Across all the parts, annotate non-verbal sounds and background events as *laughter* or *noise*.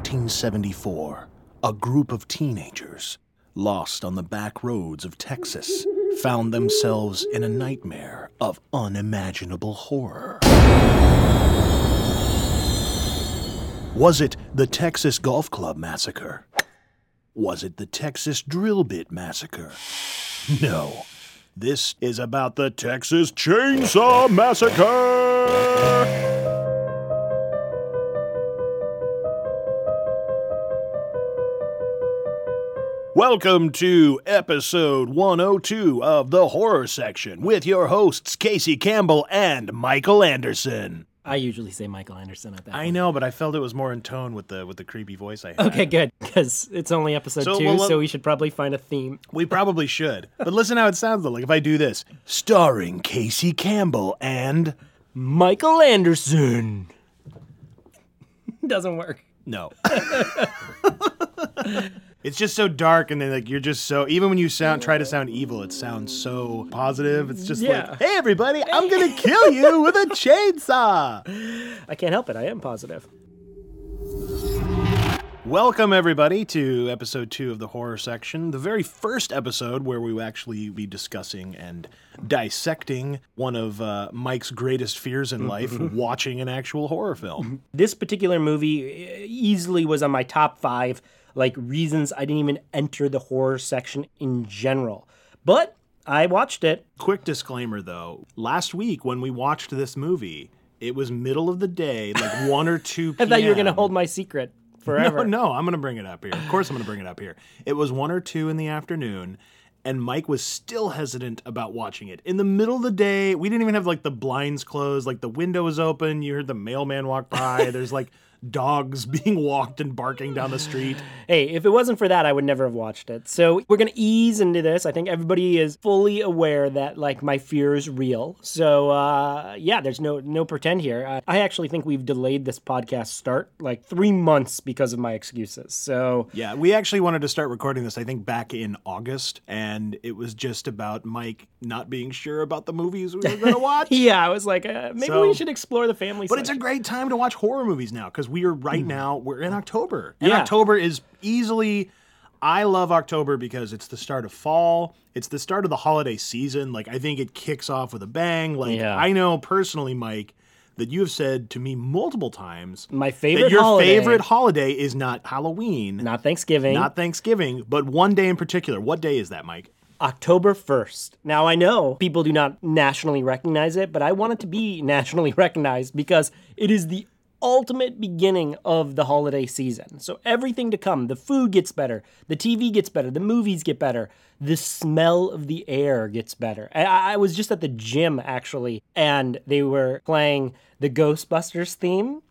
1974, a group of teenagers, lost on the back roads of Texas, found themselves in a nightmare of unimaginable horror. Was it the Texas Golf Club Massacre? Was it the Texas Drill Bit Massacre? No. This is about the Texas Chainsaw Massacre! Welcome to episode 102 of the horror section with your hosts Casey Campbell and Michael Anderson. I usually say Michael Anderson at that. I point. know, but I felt it was more in tone with the with the creepy voice I had. Okay, good, because it's only episode So, two, well, let- so we should probably find a theme. We probably should. But listen how it sounds though. Like if I do this, starring Casey Campbell and Michael Anderson. *laughs* Doesn't work. no. *laughs* it's just so dark and then like you're just so even when you sound try to sound evil, it sounds so positive. It's just Yeah. like, "Hey everybody, I'm going *laughs* to kill you with a chainsaw." I can't help it. I am positive. Welcome, everybody, to episode two of the horror section, the very first episode where we will actually be discussing and dissecting one of uh, Mike's greatest fears in life *laughs* watching an actual horror film. This particular movie easily was on my top five, like reasons I didn't even enter the horror section in general. But I watched it. Quick disclaimer though last week when we watched this movie, it was middle of the day, like *laughs* 1 or 2 I thought you were gonna hold my secret *laughs* forever. No, no, I'm going to bring it up here. Of course, I'm going to bring it up here. It was one or two in the afternoon, and Mike was still hesitant about watching it. In the middle of the day, we didn't even have like the blinds closed, like the window was open. You heard the mailman walk by. There's like *laughs* dogs *laughs* being walked and barking down the street. Hey, if it wasn't for that, I would never have watched it. So we're gonna ease into this. I think everybody is fully aware that like my fear is real. So uh, yeah, there's no no pretend here. Uh, I actually think we've delayed this podcast start like three months because of my excuses. So Yeah, we actually wanted to start recording this, I think, back in August, and it was just about Mike not being sure about the movies we were going *laughs* to watch. yeah, I was like, uh, maybe So- we should explore the family. But it's a great time to watch horror movies now because we are right hmm. now we're in hmm. October. And Yeah. October is easily I love October because it's the start of fall. It's the start of the holiday season. Like I think it kicks off with a bang. Like Yeah. I know personally, Mike, that you have said to me multiple times my that favorite your holiday, favorite holiday is not Halloween, not Thanksgiving, not Thanksgiving, but one day in particular. What day is that, Mike? October 1st. Now, I know people do not nationally recognize it, but I want it to be *laughs* nationally recognized because it is the ultimate beginning of the holiday season. So, everything to come the food gets better, the TV gets better, the movies get better, the smell of the air gets better. I, I was just at the gym actually, and they were playing the Ghostbusters theme.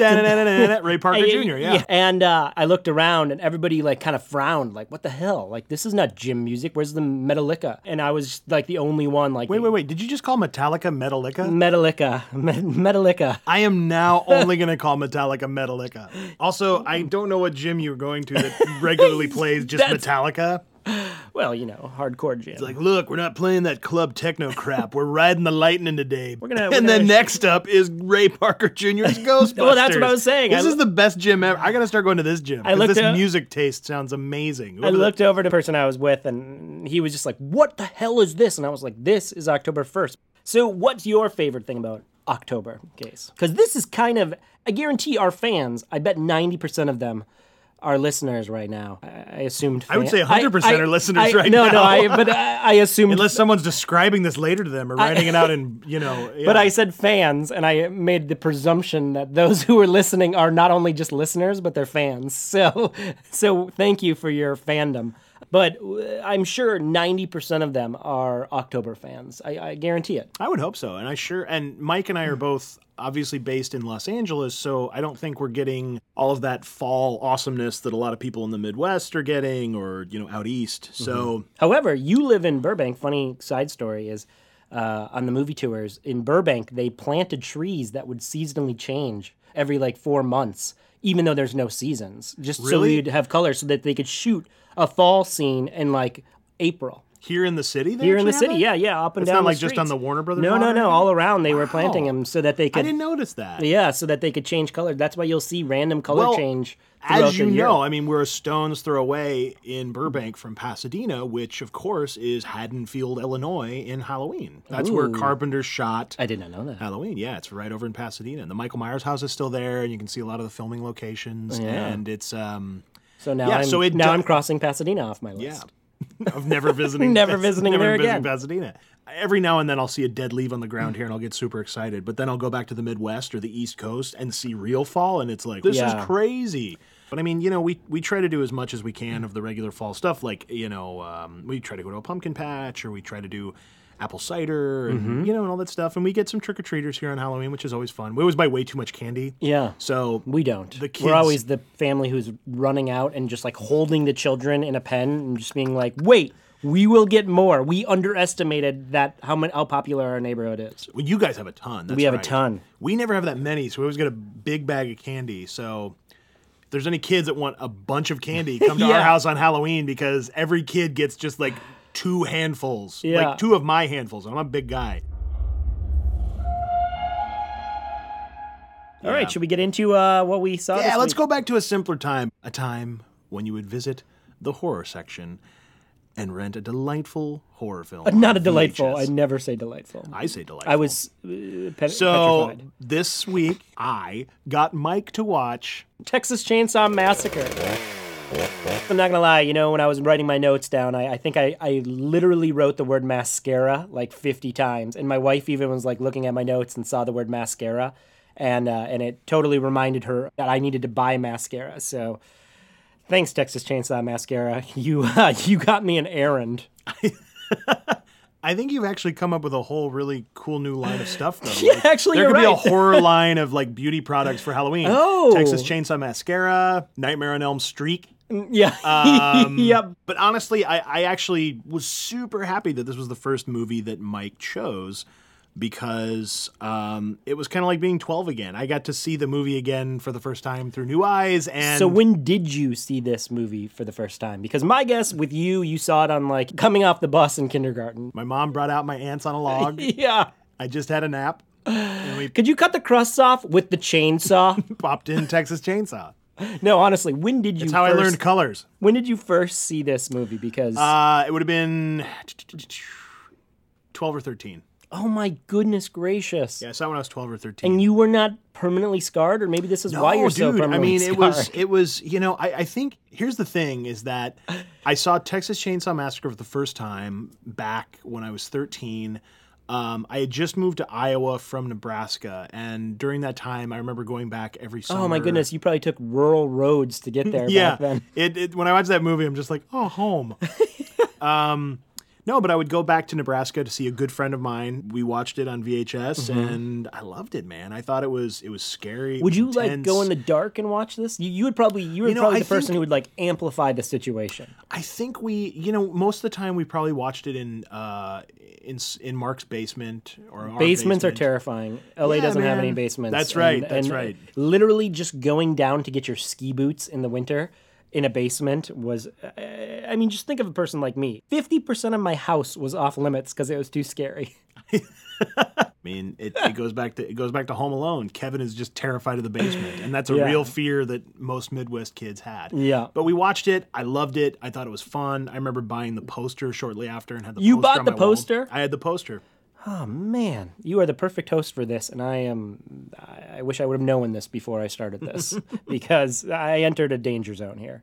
Ray *laughs* Parker Jr. Yeah. yeah. And uh, I looked around and everybody like kind of frowned, like, what the hell? Like, this is not gym music. Where's the Metallica? And I was like the only one, like, Wait, wait, wait. Did you just call Metallica Metallica? Metallica. Me- Metallica. I am now only going to call Metallica Metallica. Also, I don't know what gym you're going to that regularly *laughs* plays just Metallica. Well, you know, hardcore gym. It's like, look, we're not playing that club techno crap. We're riding the lightning today. We're gonna- *laughs* we're and then gonna- next up is Ray Parker Jr.'s *laughs* Ghostbusters. Well, that's what I was saying. This I is the best gym ever. I got to start going to this gym. I looked this music taste sounds amazing. I Whoever the- looked over to the person I was with and he was just like, what the hell is this? And I was like, this is October 1st. So, what's your favorite thing about October, Case? Because this is kind of, I guarantee our fans, I bet 90% of them are listeners right now. I, I assumed. I would say 100% I- are listeners I- right no, now. No, no, I, but I, I assumed. Unless someone's describing this later to them or writing it out in, *laughs* you know. But. I said fans, and I made the presumption that those who are listening are not only just listeners, but they're fans. *laughs* So, so thank you for your fandom. But uh, I'm sure 90% of them are October fans. I, I guarantee it. I would hope so. And I sure and Mike and I are both obviously based in Los Angeles, so I don't think we're getting all of that fall awesomeness that a lot of people in the Midwest are getting or, you know, out east. So However, you live in Burbank. Funny side story is uh, on the movie tours in Burbank, they planted trees that would seasonally change every like four months, even though there's no seasons, just so Really? you'd have color so that they could shoot a fall scene in like April. Here in the city? here in the city. Yeah, yeah, up and It's down. It's not like the just on the Warner Brothers. No, no, no. All around they were planting them so that they could. I didn't notice that. Yeah, so that they could change color. That's why you'll see random color Well, change. As you know, I mean, we're a stone's throw away in Burbank from Pasadena, which of course is Haddonfield, Illinois, in Halloween. That's where Carpenter shot I did not know that. Halloween. Yeah, it's right over in Pasadena. And the Michael Myers house is still there, and you can see a lot of the filming locations. Yeah. And it's um, So now, Yeah, I'm, so it now I'm crossing Pasadena off my list. yeah, of never visiting, *laughs* Never visiting never there visiting again. Pasadena. Every now and then I'll see a dead leaf on the ground here, and I'll get super excited. But then I'll go back to the Midwest or the East Coast and see real fall, and it's like this Yeah. is crazy. But I mean, you know, we we try to do as much as we can of the regular fall stuff. Like you know, um, we try to go to a pumpkin patch, or we try to do apple cider, and Mm-hmm. you know, and all that stuff. And we get some trick or treaters here on Halloween, which is always fun. We always buy way too much candy. Yeah. So We don't. The kids- We're always the family who's running out and just like holding the children in a pen and just being like, "Wait, we will get more." We underestimated that how how popular our neighborhood is. Well, you guys have a ton. That's We have a ton. We never have that many, so we always get a big bag of candy. So if there's any kids that want a bunch of candy, come to *laughs* our house on Halloween because every kid gets just like two handfuls, Yeah. like two of my handfuls. I'm a big guy. All right, should we get into uh, what we saw? Yeah, this let's week? go back to a simpler time. A time when you would visit the horror section and rent a delightful horror film. Not a delightful. VHS. I never say delightful. I say delightful. I was uh, pe- so petrified. this week I got Mike to watch Texas Chainsaw Massacre. I'm not gonna lie, you know, when I was writing my notes down, I, I think I, I literally wrote the word mascara like 50 times. And my wife even was like looking at my notes and saw the word mascara. And, uh, and it totally reminded her that I needed to buy mascara. So thanks, Texas Chainsaw Mascara. *laughs* You, uh, you got me an errand. *laughs* I think you've actually come up with a whole really cool new line of stuff, though. *laughs* Yeah, Like, actually, there could be a right. horror line of like beauty products for Halloween. Oh. Texas Chainsaw Mascara, Nightmare on Elm Street. Yeah. *laughs* Um, yep. But honestly, I, I actually was super happy that this was the first movie that Mike chose because um, it was kind of like being 12 again. I got to see the movie again for the first time through new eyes. And So when did you see this movie for the first time? Because my guess with you, you saw it on like coming off the bus in kindergarten. my mom brought out my aunts on a log. *laughs* Yeah. I just had a nap. And we *sighs* Could you cut the crusts off with the chainsaw? *laughs* popped in Texas Chainsaw. *laughs* no, honestly, when did you? That's how I learned colors. When did you first see this movie? Because Uh, it would have been 12 or 13. oh my goodness gracious! Yeah, I saw it when I was 12 or 13. And you were not permanently scarred, or maybe this is why you're so dude. I mean, scarred. it was, it was, you know, I, I think here's the thing is that *laughs* I saw Texas Chainsaw Massacre for the first time back when I was 13. Um, I had just moved to Iowa from Nebraska, and during that time, I remember going back every summer. Oh my goodness! You probably took rural roads to get *laughs* there yeah. back then. It, it when I watched that movie, I'm just like, oh, home. *laughs* um, no, but I would go back to Nebraska to see a good friend of mine. We watched it on VHS, and I loved it, man. I thought it was it was scary. Mm-hmm. Would was you like go in the dark and watch this? You, you would probably you were You know, probably I the person who would like amplify the situation. I think we, you know, most of the time we probably watched it in uh in in Mark's basement or our Basements are terrifying. LA Yeah, doesn't have any basements. That's right, And- that's and right. Literally, just going down to get your ski boots in the winter in a basement was. uh, I mean, just think of a person like me. Fifty percent of my house was off limits because it was too scary. *laughs* I mean, it, it goes back to it goes back to Home Alone. Kevin is just terrified of the basement, and that's a Yeah. real fear that most Midwest kids had. Yeah. But we watched it. I loved it. I thought it was fun. I remember buying the poster shortly after and had the You poster bought the my wall. poster? I had the poster. Oh man, you are the perfect host for this, and I am. I wish I would have known this before I started this *laughs* because I entered a danger zone here.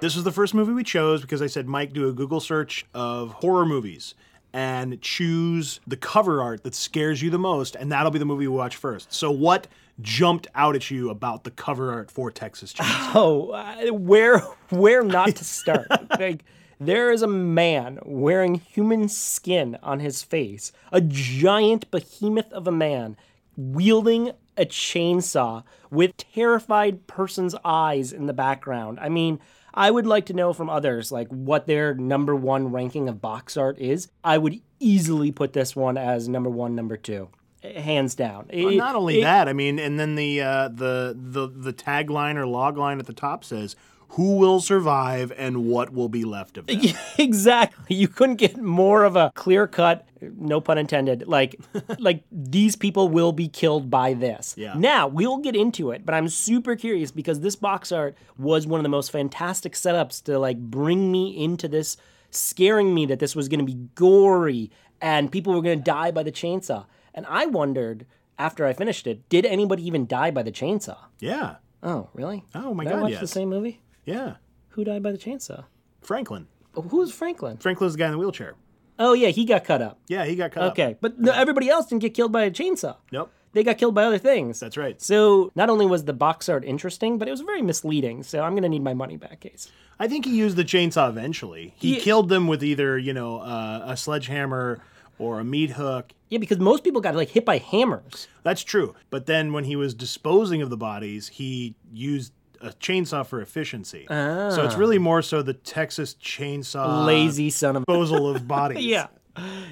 This was the first movie we chose because I said, Mike, do a Google search of horror movies and choose the cover art that scares you the most, and that'll be the movie we watch first. So, what jumped out at you about the cover art for Texas Chainsaw? *laughs* Oh, uh, where where not to start? *laughs* like there is a man wearing human skin on his face, a giant behemoth of a man wielding a chainsaw with terrified person's eyes in the background. I mean, I would like to know from others like what their number 1 ranking of box art is. I would easily put this one as number 1, number 2. Hands down. It- Not only it- that, I mean, and then the uh, the the the tagline or log line at the top says, who will survive and what will be left of them. *laughs* exactly. You couldn't get more of a clear cut, no pun intended, like *laughs* like these people will be killed by this. Yeah. Now, we'll get into it, but I'm super curious because this box art was one of the most fantastic setups to like bring me into this scaring me that this was going to be gory and people were going to die by the chainsaw. And I wondered after I finished it, did anybody even die by the chainsaw? Yeah. Oh, really? Oh my Did I God, watch yes. the same movie? Yeah. Who died by the chainsaw? Franklin. Oh, Who's Franklin? Franklin's the guy in the wheelchair. Oh yeah, he got cut up. Yeah, he got cut up. Okay, but no, everybody else didn't get killed by a chainsaw. Nope. They got killed by other things. That's right. So not only was the box art interesting, but it was very misleading. So I'm gonna need my money back, case. I think he used the chainsaw eventually. He He- killed them with either, you know, uh, a sledgehammer or a meat hook. Yeah, because most people got like hit by hammers. That's true. But then when he was disposing of the bodies, he used a chainsaw for efficiency. So it's ah. really more so the Texas chainsaw Lazy son of. disposal of *laughs* bodies. yeah.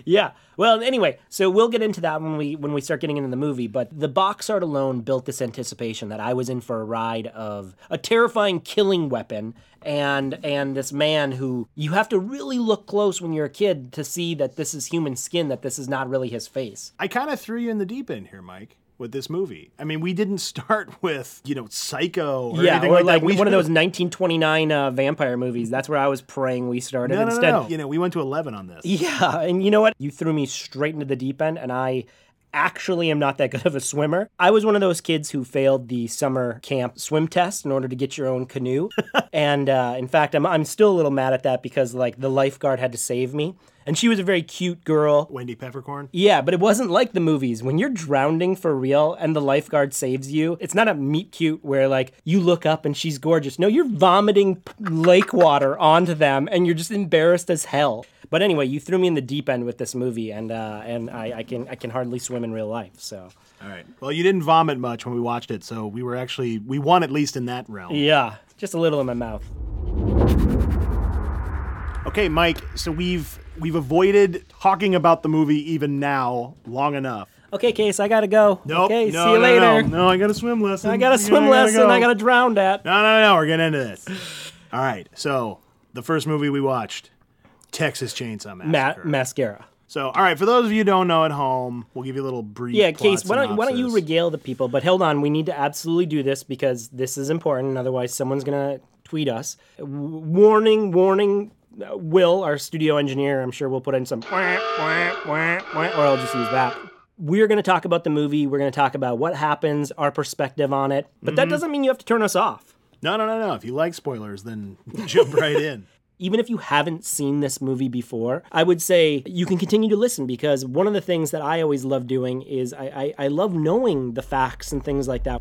Yeah. Well, anyway, so we'll get into that when we when we start getting into the movie, but the box art alone built this anticipation that I was in for a ride of a terrifying killing weapon and and this man who you have to really look close when you're a kid to see that this is human skin, that this is not really his face. I kind of threw you in the deep end here, Mike, with this movie. I mean, we didn't *laughs* start with, you know, Psycho or yeah, anything or like, like that. We one of those 1929 uh, vampire movies. That's where I was praying we started. No, no, Instead, no, no. You know, we went to 11 on this. Yeah, *laughs* and you know what? You threw me straight into the deep end, and I actually am not that good *laughs* of a swimmer. I was one of those kids who failed the summer camp swim test in order to get your own canoe. and uh, in fact, I'm, I'm still a little mad at that because like the lifeguard had to save me. And she was a very cute girl. Wendy Peppercorn. Yeah, but it wasn't like the movies. When you're drowning for real and the lifeguard saves you, it's not a meet cute where like you look up and she's gorgeous. No, you're vomiting lake water onto them and you're just embarrassed as hell. But anyway, you threw me in the deep end with this movie, and uh, and I, I can I can hardly swim in real life. So All right. Well, you didn't vomit much when we watched it, so we were actually we won at least in that realm. yeah, just a little in my mouth. Okay, Mike. So we've we've avoided talking about the movie even now long enough. Okay, Case, I gotta go. Nope. Okay, no, see you no, later. No, no, I got a swim lesson. I got a swim gotta lesson. go. I gotta drown at. No, no, no. We're getting into this. All right. So the first movie we watched, Texas Chainsaw Ma- Massacre. mascara. so, all right. For those of you who don't know at home, we'll give you a little brief. Yeah, Case, why don't, why don't you regale the people? But hold on, we need to absolutely do this because this is important. Otherwise, someone's going to tweet us. W- warning, warning. Will, our studio engineer, I'm sure we'll put in some, or I'll just use that. We're going to talk about the movie. We're going to talk about what happens, our perspective on it. But that mm-hmm. doesn't mean you have to turn us off. No, no, no, no. If you like spoilers, then *laughs* jump right in. *laughs* even if you haven't seen this movie before, I would say you can continue to listen because one of the things that I always love doing is I, I, I love knowing the facts and things like that.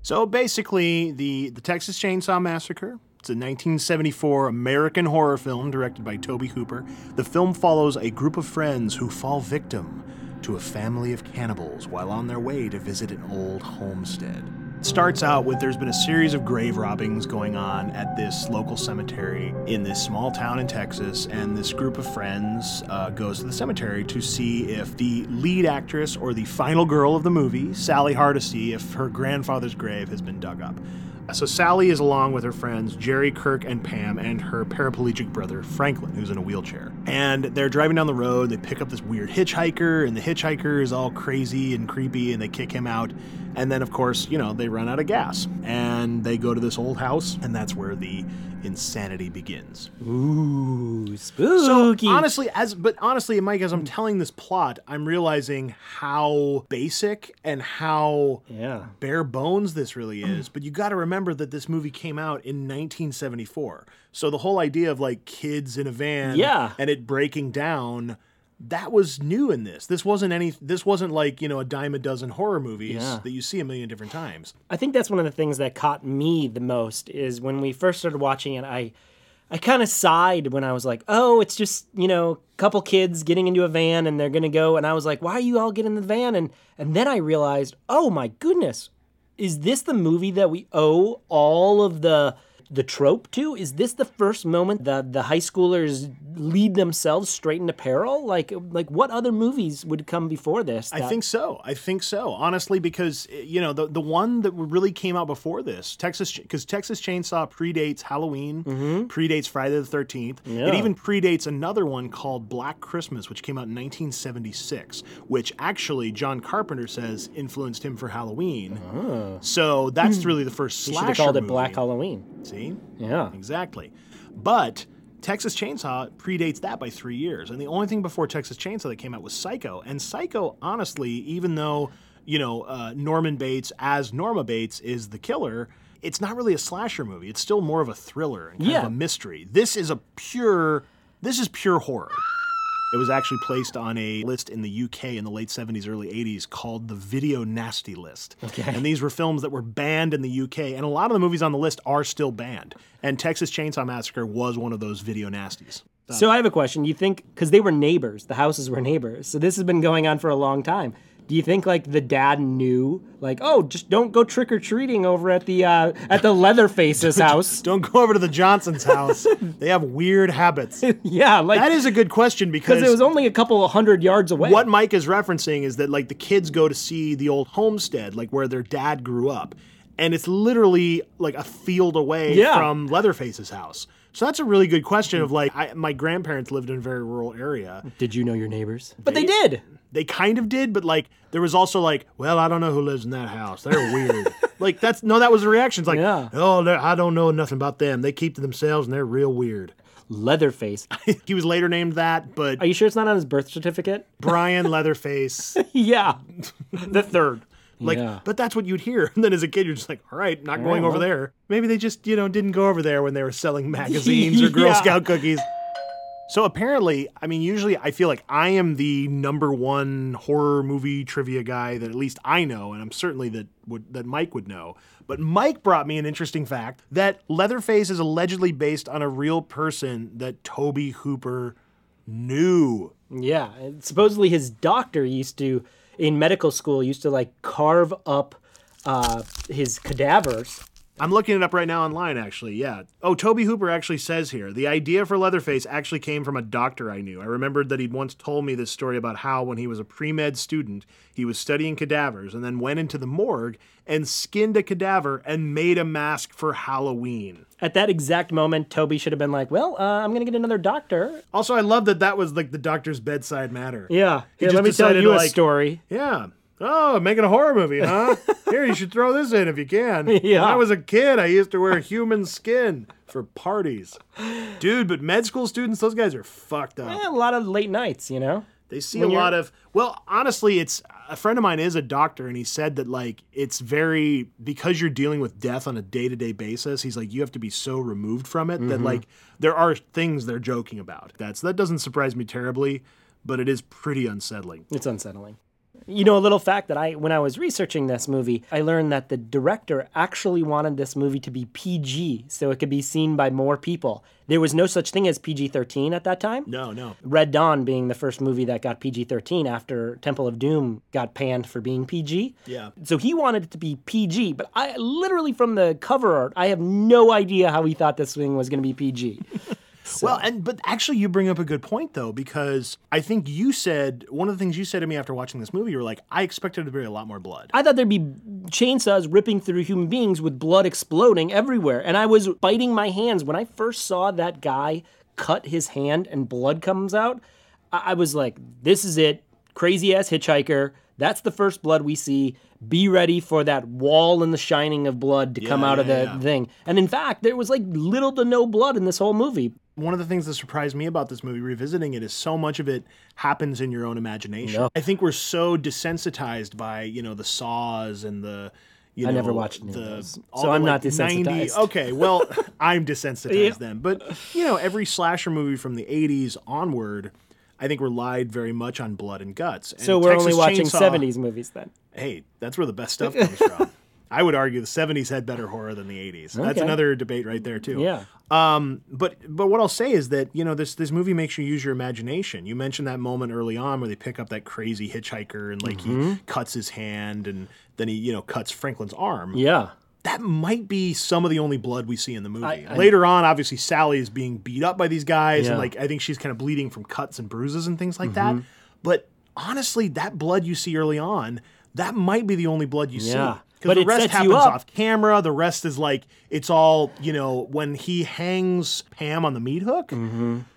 So basically, the the Texas Chainsaw Massacre. It's a 1974 American horror film directed by Tobe Hooper. The film follows a group of friends who fall victim to a family of cannibals while on their way to visit an old homestead. It starts out with there's been a series of grave robbings going on at this local cemetery in this small town in Texas, and this group of friends uh, goes to the cemetery to see if the lead actress or the final girl of the movie, Sally Hardesty, if her grandfather's grave has been dug up. So Sally is along with her friends Jerry, Kirk, and Pam, and her paraplegic brother Franklin, who's in a wheelchair. And they're driving down the road. They pick up this weird hitchhiker, and the hitchhiker is all crazy and creepy, and they kick him out. And then, of course, you know, they run out of gas, and they go to this old house, and that's where the insanity begins. Ooh, spooky. So honestly, as but honestly, Mike, as I'm telling this plot, I'm realizing how basic and how yeah. bare bones this really is. But you got to remember that this movie came out in 1974. So the whole idea of like kids in a van Yeah. and it breaking down that was new in this. This wasn't any this wasn't like, you know, a dime a dozen horror movies Yeah. that you see a million different times. I think that's one of the things that caught me the most is when we first started watching it, I I kind of sighed when I was like, "Oh, it's just, you know, a couple kids getting into a van and they're going to go." And I was like, "Why are you all getting in the van?" And and then I realized, "Oh my goodness. Is this the movie that we owe all of the the trope too? Is this the first moment that the high schoolers lead themselves straight into peril? Like, like what other movies would come before this? I think so. I think so. Honestly, because eh, you know the the one that really came out before this, Texas, because Texas Chainsaw predates Halloween, mm-hmm. predates Friday the Thirteenth. It even predates another one called Black Christmas, which came out in 1976, which actually John Carpenter says influenced him for Halloween. Ah. So that's hmm. really the first you should have called it. Black Halloween. See, Yeah. Exactly. But Texas Chainsaw predates that by three years. And the only thing before Texas Chainsaw that came out was Psycho. And Psycho, honestly, even though, you know, uh, Norman Bates as Norma Bates is the killer, it's not really a slasher movie. It's still more of a thriller and kind Yeah. of a mystery. This is a pure, this is pure horror. It was actually placed on a list in the UK in the late 70s, early 80s called the Video Nasty List. Okay. And these were films that were banned in the UK, and a lot of the movies on the list are still banned. And Texas Chainsaw Massacre was one of those video nasties. So I have a question. You think because they were neighbors, the houses were neighbors, so this has been going on for a long time. Do you think like the dad knew, like, oh, just don't go trick or treating over at the uh, at the Leatherface's *laughs* house? Don't go over to the Johnson's house. *laughs* they have weird habits. yeah, like That is a good question because it was only a couple of hundred yards away. what Mike is referencing is that like the kids go to see the old homestead, like where their dad grew up, and it's literally like a field away Yeah. from Leatherface's house. So that's a really good question. Of like, I, my grandparents lived in a very rural area. Did you know your neighbors? But they did. They kind of did, but like there was also like, well, I don't know who lives in that house. They're weird. *laughs* like that's no, that was the reaction. It's like, Yeah. oh, I don't know nothing about them. They keep to themselves and they're real weird. Leatherface. *laughs* he was later named that, but Are you sure it's not on his birth certificate? *laughs* Brian Leatherface. yeah, the third. Like, Yeah. but that's what you'd hear. And then as a kid, you're just like, all right, not going over there. Maybe they just, you know, didn't go over there when they were selling magazines or Girl Yeah. Scout cookies. So apparently, I mean, usually I feel like I am the number one horror movie trivia guy that at least I know, and I'm certainly that would that Mike would know. But Mike brought me an interesting fact that Leatherface is allegedly based on a real person that Tobe Hooper knew. Yeah, supposedly his doctor used to, in medical school, used to like carve up uh, his cadavers. I'm looking it up right now online, actually. Yeah. Oh, Tobe Hooper actually says here the idea for Leatherface actually came from a doctor I knew. I remembered that he'd once told me this story about how, when he was a pre med student, he was studying cadavers and then went into the morgue and skinned a cadaver and made a mask for Halloween. At that exact moment, Tobe should have been like, "Well, uh, I'm gonna get another doctor." Also, I love that that was like the doctor's bedside matter. Yeah, Here, just let me tell you to, a like- story. Yeah. Oh, making a horror movie, huh? *laughs* Here, you should throw this in if you can. Yeah. When I was a kid, I used to wear human skin for parties. Dude, but med school students, those guys are fucked up. Eh, a lot of late nights, you know. They see When a lot of well, honestly, it's a friend of mine is a doctor and he said that like it's very because you're dealing with death on a day-to-day basis, he's like you have to be so removed from it Mm-hmm. that like there are things they're joking about. That's that doesn't surprise me terribly, but it is pretty unsettling. It's unsettling. You know, a little fact that I, when I was researching this movie, I learned that the director actually wanted this movie to be PG so it could be seen by more people. There was no such thing as PG 13 at that time. No, no. Red Dawn being the first movie that got PG 13 after Temple of Doom got panned for being PG. Yeah. So he wanted it to be PG, but I literally from the cover art, I have no idea how he thought this thing was going to be PG. *laughs* Well, and but actually, you bring up a good point though, because I think you said one of the things you said to me after watching this movie, you were like, I expected there to be a lot more blood. I thought there'd be chainsaws ripping through human beings with blood exploding everywhere. And I was biting my hands when I first saw that guy cut his hand and blood comes out. I, I was like, this is it. Crazy ass hitchhiker. That's the first blood we see. Be ready for that wall and the shining of blood to come Yeah, out of the yeah. thing. And in fact, there was like little to no blood in this whole movie. One of the things that surprised me about this movie, revisiting it, is so much of it happens in your own imagination. Yeah. I think we're so desensitized by you know the saws and the. You I know, never watched the, so the, I'm not like, 90 desensitized. *laughs* okay, well, *laughs* I'm desensitized Yeah. then. But you know, every slasher movie from the '80s onward, I think relied very much on blood and guts. And So we're Texas only watching Chainsaw- 70s movies then. hey, that's where the best stuff comes from. *laughs* I would argue the 70s had better horror than the 80s. That's another debate right there too. Yeah. Um, but but what I'll say is that you know this this movie makes you use your imagination. You mentioned that moment early on where they pick up that crazy hitchhiker and like Mm-hmm. he cuts his hand and then he you know cuts Franklin's arm. Yeah. that might be some of the only blood we see in the movie. I- I- Later on, obviously, Sally is being beat up by these guys, Yeah. and like I think she's kind of bleeding from cuts and bruises and things like Mm-hmm. that. But honestly, that blood you see early on, that might be the only blood you Yeah. see. But the rest sets you happens up. off camera. The rest is like it's all you know. When he hangs Pam on the meat hook,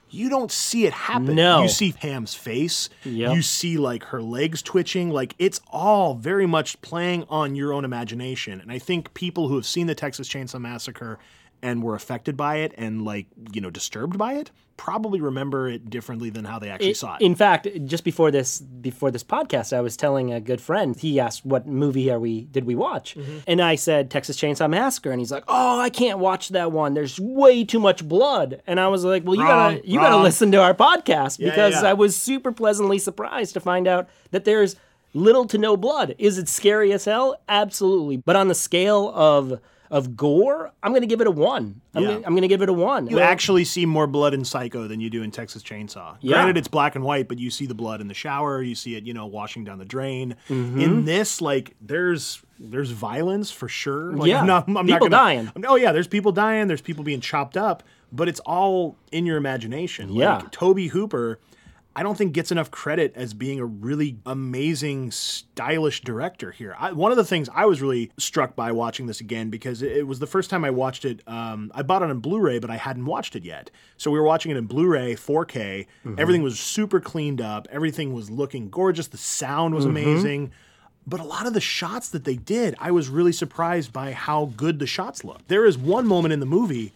you don't see it happen. Mm-hmm. No. you see Pam's face. Yep. You see like her legs twitching. Like it's all very much playing on your own imagination. And I think people who have seen the Texas Chainsaw Massacre and were affected by it and like you know disturbed by it probably remember it differently than how they actually saw it. In fact, just before this before this podcast, I was telling a good friend. He asked, "What movie are we did we watch?" Mm-hmm. And I said, "Texas Chainsaw Massacre." And he's like, "Oh, I can't watch that one. There's way too much blood." And I was like, "Well, you Wrong, gotta you gotta listen to our podcast Yeah, because yeah. I was super pleasantly surprised to find out that there's little to no blood. Is it scary as hell? Absolutely. But on the scale of of gore, I'm gonna give it a one. I'm, Yeah. gonna, I'm gonna give it a one. you actually see more blood in Psycho than you do in Texas Chainsaw. Yeah. Granted, it's black and white, but you see the blood in the shower. You see it, you know, washing down the drain. Mm-hmm. In this, like, there's there's violence for sure. Like, Yeah. I'm not, I'm not People gonna, dying. Oh yeah, there's people dying. There's people being chopped up, but it's all in your imagination. Yeah. Like, Tobe Hooper. I don't think gets enough credit as being a really amazing, stylish director here. I, one of the things I was really struck by watching this again because it, it was the first time I watched it. Um, I bought it on Blu-ray, but I hadn't watched it yet. So we were watching it in Blu-ray, 4K. Everything was super cleaned up. Everything was looking gorgeous. The sound was amazing. But a lot of the shots that they did, I was really surprised by how good the shots look. There is one moment in the movie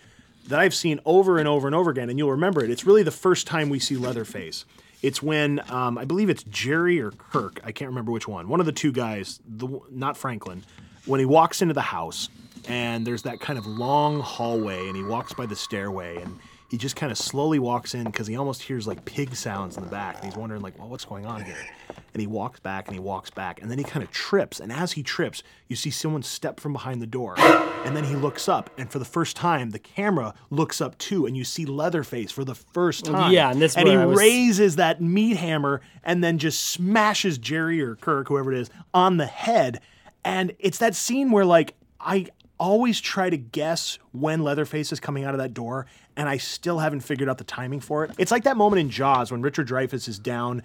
that I've seen over and over and over again, and you'll remember it. It's really the first time we see Leatherface. It's when um, I believe it's Jerry or Kirk. I can't remember which one. One of the two guys, the, not Franklin. When he walks into the house, and there's that kind of long hallway, and he walks by the stairway, and he just kind of slowly walks in because he almost hears like pig sounds in the back, and he's wondering like, well, what's going on here? *laughs* And he walks back and he walks back, and then he kind of trips, and as he trips, you see someone step from behind the door, and then he looks up, and for the first time, the camera looks up too, and you see Leatherface for the first time. Yeah, and this and he was- raises that meat hammer and then just smashes Jerry or Kirk, whoever it is, on the head. And it's that scene where like I always try to guess when Leatherface is coming out of that door, and I still haven't figured out the timing for it. It's like that moment in Jaws when Richard Dreyfuss is down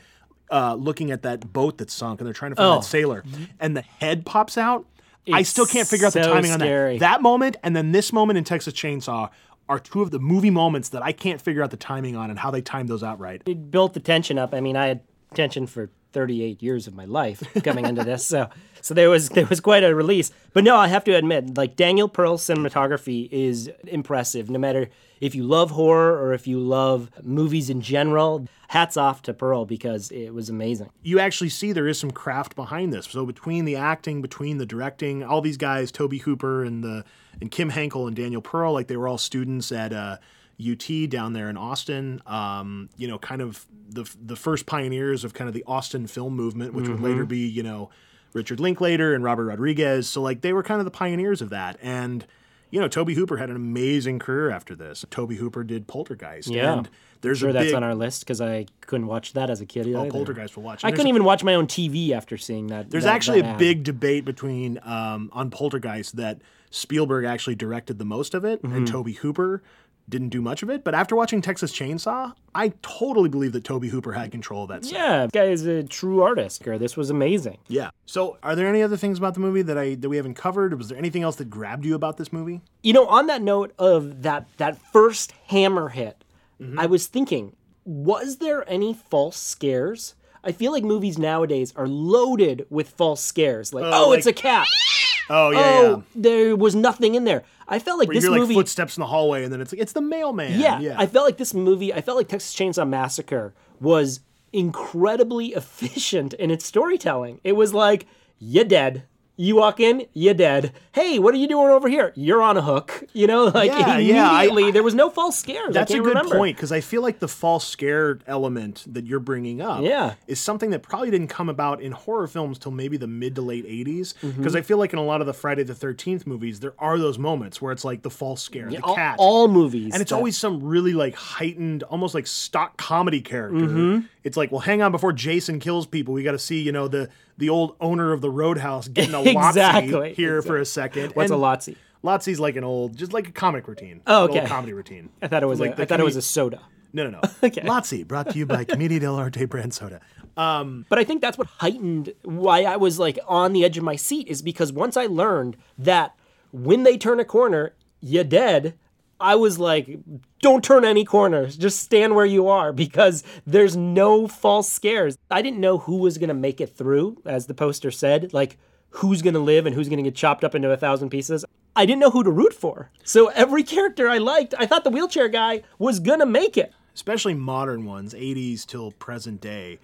uh, looking at that boat that's sunk, and they're trying to find Oh. that sailor, and the head pops out. I It's still can't figure out the so timing on scary. that. That moment and then this moment in Texas Chainsaw are two of the movie moments that I can't figure out the timing on and how they timed those out right. it built the tension up. I mean, I had tension for 38 years of my life *laughs* coming into this, so so there was there was quite a release. But no, I have to admit, like Daniel Pearl's cinematography is impressive. No matter if you love horror or if you love movies in general, hats off to Pearl because it was amazing. you actually see there is some craft behind this. So between the acting, between the directing, all these guys, Tobe Hooper and the and Kim Henkel and Daniel Pearl, like they were all students at uh, UT down there in Austin. Um, you know, kind of the the first pioneers of kind of the Austin film movement, which would later be you know Richard Linklater and Robert Rodriguez. So like they were kind of the pioneers of that and. You know, Tobe Hooper had an amazing career after this. Tobe Hooper did Poltergeist. Yeah. And there's Sure, a that's big on our list because I couldn't watch that as a kid. oh. Poltergeist we'll watch. I couldn't a- even watch my own TV after seeing that. there's that- actually that a ad. big debate between um, on Poltergeist that Spielberg actually directed the most of it, Mm-hmm. and Tobe Hooper didn't do much of it. But after watching Texas Chainsaw, I totally believe that Tobe Hooper had control of that. set. Yeah, this guy is a true artist. Or this was amazing. Yeah. So, are there any other things about the movie that I that we haven't covered? Was there anything else that grabbed you about this movie? You know, on that note of that that first hammer hit, Mm-hmm. I was thinking, was there any false scares? I feel like movies nowadays are loaded with false scares. Like, oh, like- it's a cat. *gasps* Oh yeah, oh, yeah. there was nothing in there. I felt like Where you this hear like footsteps in the hallway, and then it's like it's the mailman. yeah, yeah. I felt like this movie. I felt like Texas Chainsaw Massacre was incredibly *laughs* efficient in its storytelling. It was like, you dead. You walk in, you're dead. Hey, what are you doing over here? You're on a hook. You know, *laughs* like Yeah, yeah, I- immediately. there was no false scares. That's a good remember. point because I feel like the false scare element that you're bringing up Yeah. is something that probably didn't come about in horror films till maybe the mid to late 80s. Because Mm-hmm. I feel like in a lot of the Friday the 13th movies, there are those moments where it's like the false scare, the all, cat. all movies. and it's that- always some really like heightened, almost like stock comedy character. Mm-hmm. It's like, well, hang on, before Jason kills people, we got to see, you know, the the old owner of the roadhouse getting *laughs* a Exactly, here for a second. What's and a lazzi? lazzi's like an old, just like a comic routine. Oh, okay. comedy routine. *laughs* I thought it was Like a, I thought it was a soda. No, no, no. *laughs* Okay. lazzi, brought to you by Commedia dell'Arte brand soda. Um, But I think that's what heightened why I was like on the edge of my seat is because once I learned that when they turn a corner, you're dead. I was like, don't turn any corners. Just stand where you are because there's no false scares. I didn't know who was going to make it through, as the poster said, like who's going to live and who's going to get chopped up into a thousand pieces. I didn't know who to root for. So every character I liked, I thought the wheelchair guy was going to make it. especially modern ones, 80s till present day.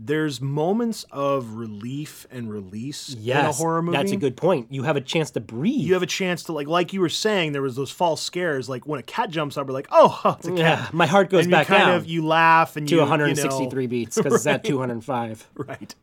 There's moments of relief and release in a horror movie. that's a good point. You have a chance to breathe. You have a chance to like, like you were saying, there was those false scares. Like when a cat jumps up, we're like, oh, *laughs* it's a cat. Yeah, my heart goes and back you kind down of you laugh and to you 163 beats because it's at 205. *laughs* Right.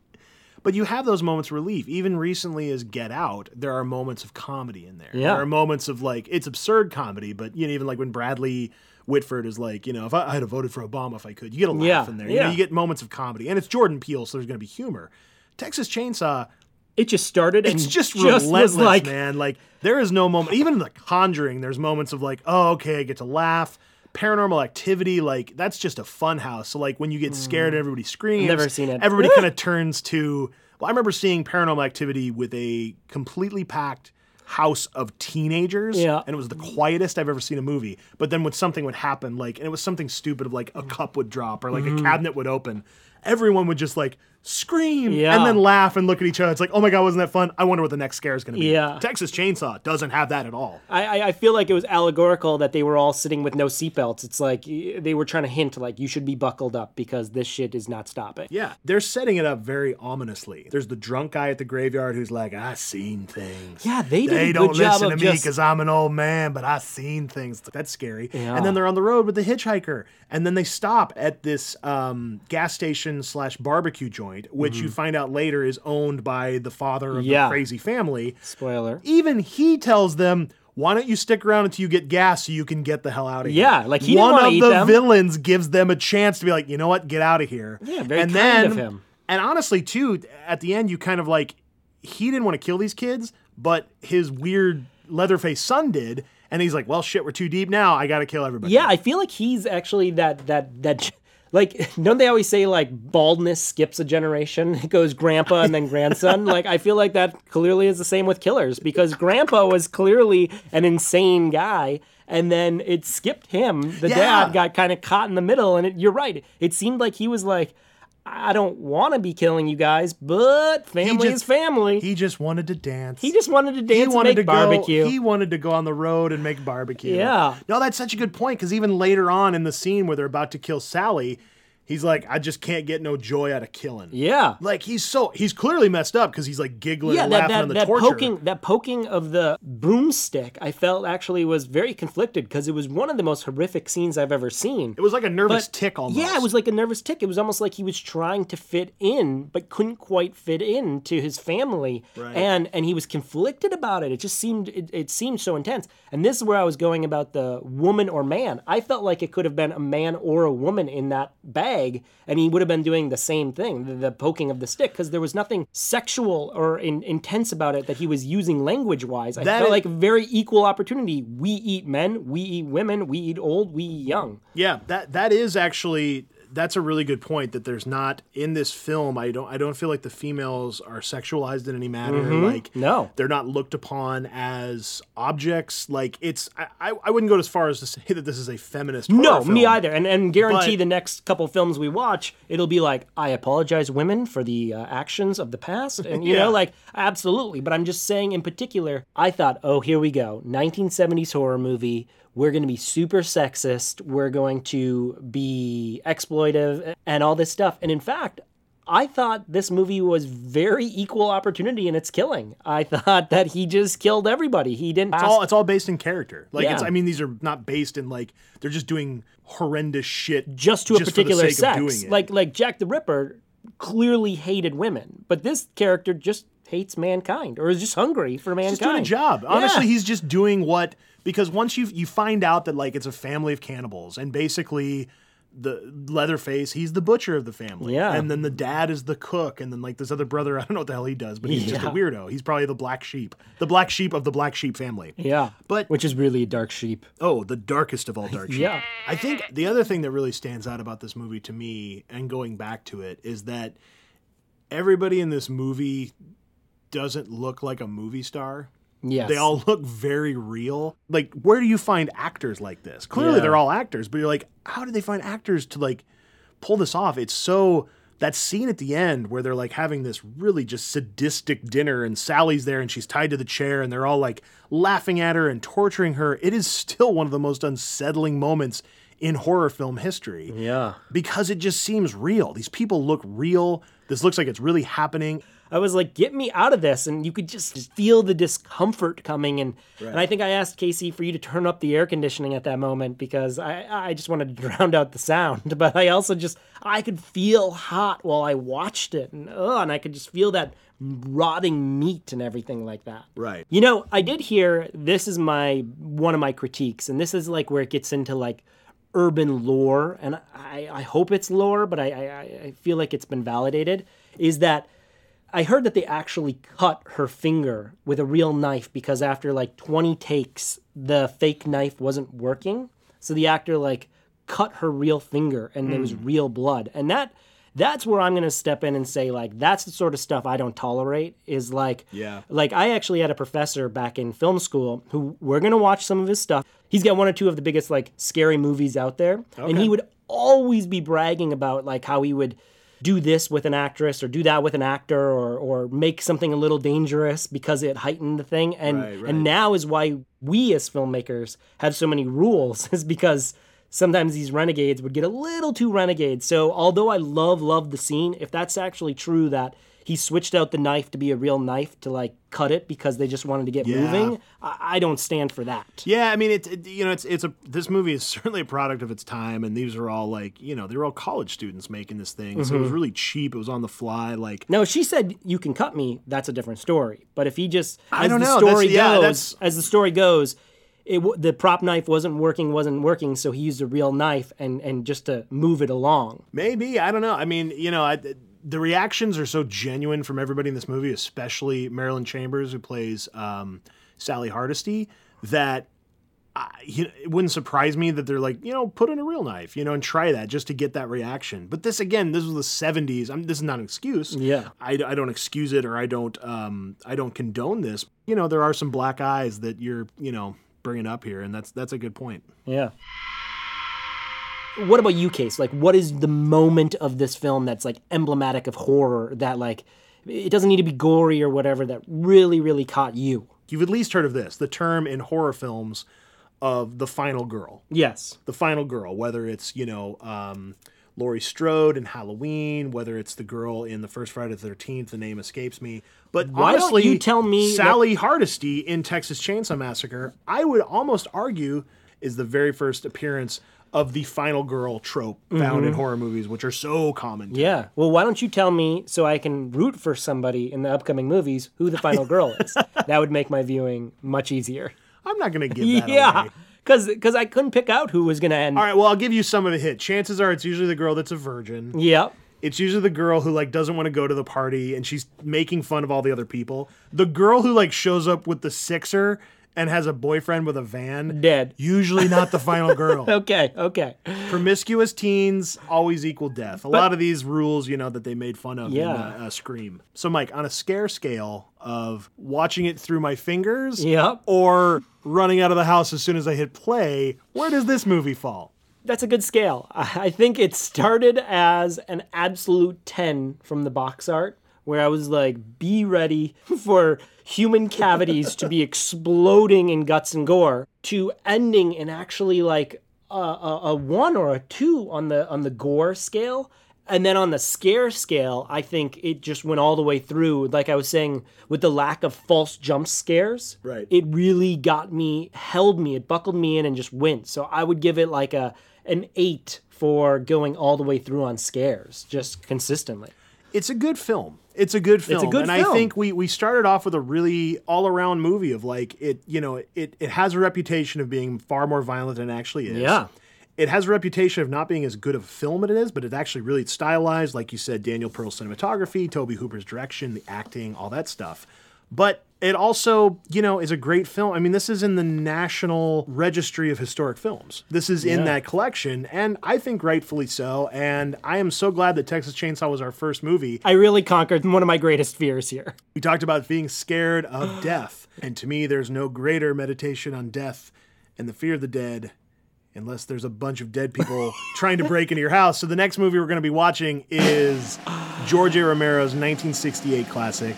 But you have those moments of relief. Even recently as Get Out, there are moments of comedy in there. Yeah. There are moments of like it's absurd comedy, but you know, even like when Bradley Whitford is like, you know, if I, I'd have voted for Obama if I could, you get a laugh Yeah, in there. You know, yeah. you get moments of comedy, and it's Jordan Peele, so there's going to be humor. Texas Chainsaw, It just started and it's just, was relentless, like, man. Like there is no moment. Even in The Conjuring, there's moments of like, oh, okay, I get to laugh. Paranormal Activity, like that's just a fun house. So like when you get scared, and everybody screams. Never seen it. Everybody kind of *laughs* turns to. Well, I remember seeing Paranormal Activity with a completely packed house of teenagers, Yeah. and it was the quietest I've ever seen a movie. But then when something would happen, like, and it was something stupid of like a cup would drop or like Mm-hmm. a cabinet would open, everyone would just like scream Yeah. and then laugh and look at each other. It's like, oh my god, wasn't that fun? I wonder what the next scare is going to be. Yeah. Texas Chainsaw doesn't have that at all. I, I- feel like it was allegorical that they were all sitting with no seatbelts. It's like they were trying to hint like you should be buckled up because this shit is not stopping. Yeah, they're setting it up very ominously. There's the drunk guy at the graveyard who's like, "I seen things." Yeah, they did They a don't good job listen to me just- because I'm an old man, but I seen things. That's scary. Yeah. And then they're on the road with the hitchhiker, and then they stop at this um, gas station slash barbecue joint, which you find out later is owned by the father of Mm-hmm. Yeah. the crazy family. Spoiler. Even he tells them. Why don't you stick around until you get gas so you can get the hell out of here? Yeah, like, he one of the them. villains gives them a chance to be like, you know what, get out of here. Yeah, very and kind then, of him. And honestly, too, at the end, you kind of like he didn't want to kill these kids, but his weird Leatherface son did, and he's like, "Well, shit, we're too deep now. I got to kill everybody." Yeah, I feel like he's actually that that that like *laughs* don't they always say like baldness skips a generation? *laughs* It goes grandpa and then grandson. *laughs* like I feel like that clearly is the same with killers because grandpa was clearly an insane guy and then it skipped him. The Yeah. dad got kind of caught in the middle and it, you're right. It seemed like he was like I don't want to be killing you guys, but family just- is family. He, just wanted to dance. He just wanted to dance He and wanted make to barbecue. go. He wanted to go on the road and make barbecue. Yeah. No, that's such a good point because even later on in the scene where they're about to kill Sally, he's like, "I just can't get no joy out of killing." yeah. Like he's so he's clearly messed up because he's like giggling yeah, and that, laughing that, on the that torture. poking that poking of the broomstick, I felt actually was very conflicted because it was one of the most horrific scenes I've ever seen. It was like a nervous But- tick almost. Yeah, it was like a nervous tick. It was almost like he was trying to fit in, but couldn't quite fit in to his family, Right. and and he was conflicted about it. It just seemed it, it seemed so intense. And this is where I was going about the woman or man. I felt like it could have been a man or a woman in that bag, and he would have been doing the same thing, the, the poking of the stick, because there was nothing sexual or in, intense about it that he was using language wise. I That felt is- like very equal opportunity. We eat men, we eat women, we eat old, we eat young. Yeah, that that is actually that's a really good point that there's not in this film I don't I don't feel like the females are sexualized in any manner like Mm-hmm. No. they're not looked upon as objects like it's I, I wouldn't go as far as to *laughs* say that this is a feminist No, horror me either. And and guarantee But- the next couple films we watch, it'll be like, I apologize, women, for the uh, actions of the past, and you *laughs* Yeah. know, like absolutely. But I'm just saying, in particular, I thought, oh, here we go, 1970s horror movie. We're going to be super sexist. We're going to be exploitive and all this stuff. And in fact. I thought this movie was very equal opportunity in its killing. I thought *laughs* that he just killed everybody. He didn't. It's all it's all based in character. Like it's Yeah. I mean these are not based in like they're just doing horrendous shit just to a for the particular sake of doing sex. Like like Jack the Ripper clearly hated women, but this character just hates mankind or is just hungry for mankind. just doing a job. Honestly, Yeah. he's just doing what because once you you find out that like it's a family of cannibals and basically the Leatherface, he's the butcher of the family. Yeah. And then the dad is the cook. And then, like, this other brother, *laughs* I don't know what the hell he does, but he's just a weirdo. He's probably the black sheep, the black sheep of the black sheep family. Yeah. But- which is really a dark sheep. Oh, the darkest of all dark sheep. Yeah. I think the other thing that really stands out about this movie to me, and going back to it, is that everybody in this movie doesn't look like a movie star. Yes. They all look very real. Like, where do you find actors like this? Clearly, Yeah. they're all actors, but you're like, how did they find actors to like pull this off? It's so that scene at the end where they're like having this really just sadistic dinner, and Sally's there and she's tied to the chair, and they're all like laughing at her and torturing her. It is still one of the most unsettling moments in horror film history Yeah. because it just seems real. These people look real. This looks like it's really happening. I was like, get me out of this. And you could just feel the discomfort coming. And, and I think I asked Casey for you to turn up the air conditioning at that moment because I, I just wanted to *laughs* drown out the sound. But I also just, I could feel hot while I watched it. And, ugh, and I could just feel that rotting meat and everything like that. Right. You know, I did hear this is my one of my critiques, and this is like where it gets into like urban lore, and I, I hope it's lore, but I, I, I feel like it's been validated. Is that I heard that they actually cut her finger with a real knife because after like 20 takes, the fake knife wasn't working. So the actor like cut her real finger and there was hmm. real blood. And that that's where I'm going to step in and say like that's the sort of stuff I don't tolerate is like Yeah. like I actually had a professor back in film school who we're going to watch some of his stuff. He's got one or two of the biggest like scary movies out there and he would always be bragging about like how he would do this with an actress or do that with an actor or or make something a little dangerous because it heightened the thing and Right, right. and now is why we as filmmakers have so many rules *laughs* is because sometimes these renegades would get a little too renegade so although i love love the scene if that's actually true that he switched out the knife to be a real knife to like cut it because they just wanted to get Yeah. moving I, I don't stand for that Yeah, I mean, it's it, you know, it's it's a this movie is *laughs* certainly a product of its time, and these are all like you know they were all college students making this thing, so it Mm-hmm. was really cheap. It was on the fly, like No, she said you can cut me. That's a different story. But if he just, as I don't the know, that's- story yeah, goes, that's- as the story goes, it the prop knife wasn't working, wasn't working, so he used a real knife and and just to move it along. maybe I don't know. I mean, you know, I, the reactions are so genuine from everybody in this movie, especially Marilyn Chambers who plays um, Sally Hardesty, that. I, you know, it wouldn't surprise me that they're like, you know, put in a real knife, you know, and try that just to get that reaction. But this again, this was the '70s. I'm, this is not an excuse. Yeah. I, I don't excuse it or I don't um I don't condone this. You know, there are some black eyes that you're you know bringing up here, and that's that's a good point. Yeah. What about you, Case? Like, what is the moment of this film that's like emblematic of horror that like it doesn't need to be gory or whatever that really, really caught you? You've at least heard of this, the term in horror films of the final girl. Yes. The final girl, whether it's you know um, Laurie Strode in Halloween, whether it's the girl in the first Friday the Thirteenth, the name escapes me. But Why honestly, you tell me that- Sally Hardesty in Texas Chainsaw Massacre? I would almost argue is the very first appearance of the final girl trope found in horror movies, which are so common. Mm-hmm. Yeah. Well, why don't you tell me so I can root for somebody in the upcoming movies who the final *laughs* girl is? that would make my viewing much easier. I'm not going to give *laughs* that yeah. away. Because I couldn't pick out who was going to end. All right, well, I'll give you some of the hit. Chances are it's usually the girl that's a virgin. Yep. It's usually the girl who like doesn't want to go to the party and she's making fun of all the other people. The girl who like shows up with the sixer and has a boyfriend with a van. Dead. Usually not the final girl. *laughs* Okay. Okay. Promiscuous teens always equal death. A lot of these rules, you know, that they made fun of in uh, uh, Scream. So, Mike, on a scare scale of watching it through my fingers Yep. or running out of the house as soon as I hit play, where does this movie fall? That's a good scale. I think it started as an absolute 10 from the box art, where I was like, be ready *laughs* for human cavities to be exploding in guts and gore, to ending in actually like a, a, a one or a two on the on the gore scale. And then on the scare scale, I think it just went all the way through. Like I was saying, with the lack of false jump scares, Right. it really got me, held me, it buckled me in and just went. So I would give it like a an eight for going all the way through on scares, just consistently. it's a good film. It's a good film. good and I think we we started off with a really all around movie of like it, you know, it it has a reputation of being far more violent than it actually is. Yeah. It has a reputation of not being as good of a film as it is, but it's actually really stylized. Like you said, Daniel Pearl's cinematography, Tobe Hooper's direction, the acting, all that stuff. But it also, you know, is a great film. I mean, this is in the National Registry of Historic Films. This is in Yeah. that collection, and I think rightfully so. And I am so glad that Texas Chainsaw was our first movie. I really conquered one of my greatest fears here. We talked about being scared of *gasps* death. And to me, there's no greater meditation on death and the fear of the dead, unless there's a bunch of dead people *laughs* trying to break into your house. So the next movie we're going to be watching is *gasps* George A. Romero's 1968 classic,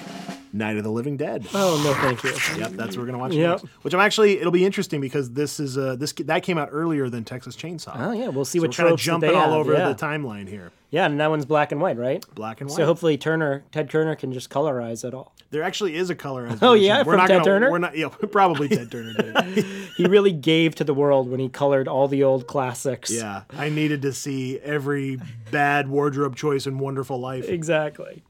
Night of the Living Dead. Oh no, thank you. Yep, that's what we're gonna watch Yep. next. Which I'm actually it'll be interesting because this is uh this that came out earlier than Texas Chainsaw. Oh yeah, we'll see so what we're kind of jumping all have, over yeah. the timeline here. Yeah, and that one's black and white, right? Black and white. So hopefully Turner, Ted Turner, can just colorize it all. there actually is a color. Oh, yeah, we're from not Ted gonna, Turner? We're not. Yeah, *laughs* probably Ted Turner did. *laughs* He really gave to the world when he colored all the old classics. Yeah, I needed to see every bad wardrobe choice in Wonderful Life. Exactly.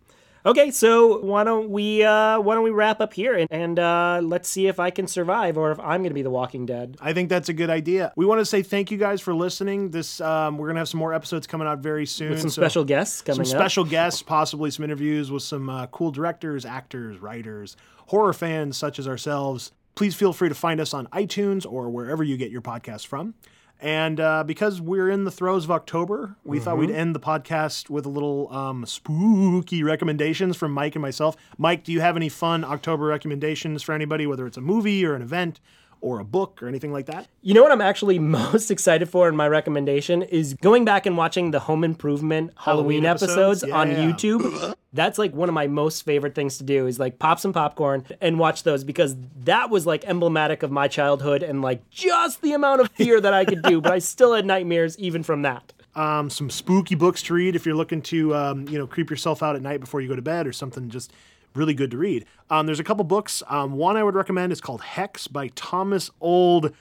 Okay, so why don't we uh, why don't we wrap up here and, and uh, let's see if I can survive or if I'm going to be the Walking Dead. I think that's a good idea. We want to say thank you guys for listening. This um, we're gonna have some more episodes coming out very soon. Some so- special guests coming some up. special guests, possibly some interviews with some uh, cool directors, actors, writers, horror fans such as ourselves. Please feel free to find us on iTunes or wherever you get your podcast from. And uh, because we're in the throes of October, we thought Mm-hmm. we'd end the podcast with a little um, spooky recommendations from Mike and myself. Mike, do you have any fun October recommendations for anybody, whether it's a movie or an event or a book or anything like that? You know what I'm actually *laughs* most excited for in my recommendation is going back and watching the Home Improvement Halloween, Halloween episodes, episodes? on Yeah. YouTube. *laughs* That's like one of my most favorite things to do is like pop some popcorn and watch those because that was like emblematic of my childhood and like just the amount of fear that I could do, but I still had nightmares even from that. um, some spooky books to read if you're looking to um, you know creep yourself out at night before you go to bed or something just really good to read. Um, there's a couple books. Um, one I would recommend is called Hex by Thomas Olde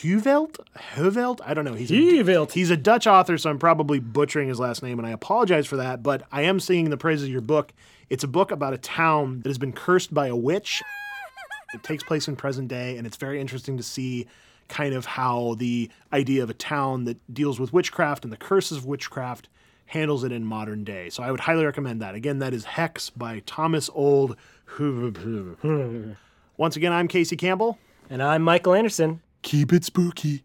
Heuvelt. Heuvelt. I don't know. He's Heuvelt. he's a Dutch author, so I'm probably butchering his last name, and I apologize for that. But I am singing the praises of your book. It's a book about a town that has been cursed by a witch. It takes place in present day, and it's very interesting to see kind of how the idea of a town that deals with witchcraft and the curses of witchcraft handles it in modern day. So I would highly recommend that. Again, that is Hex by Thomas Olde. *laughs* Once again, I'm Casey Campbell. And I'm Michael Anderson. Keep it spooky.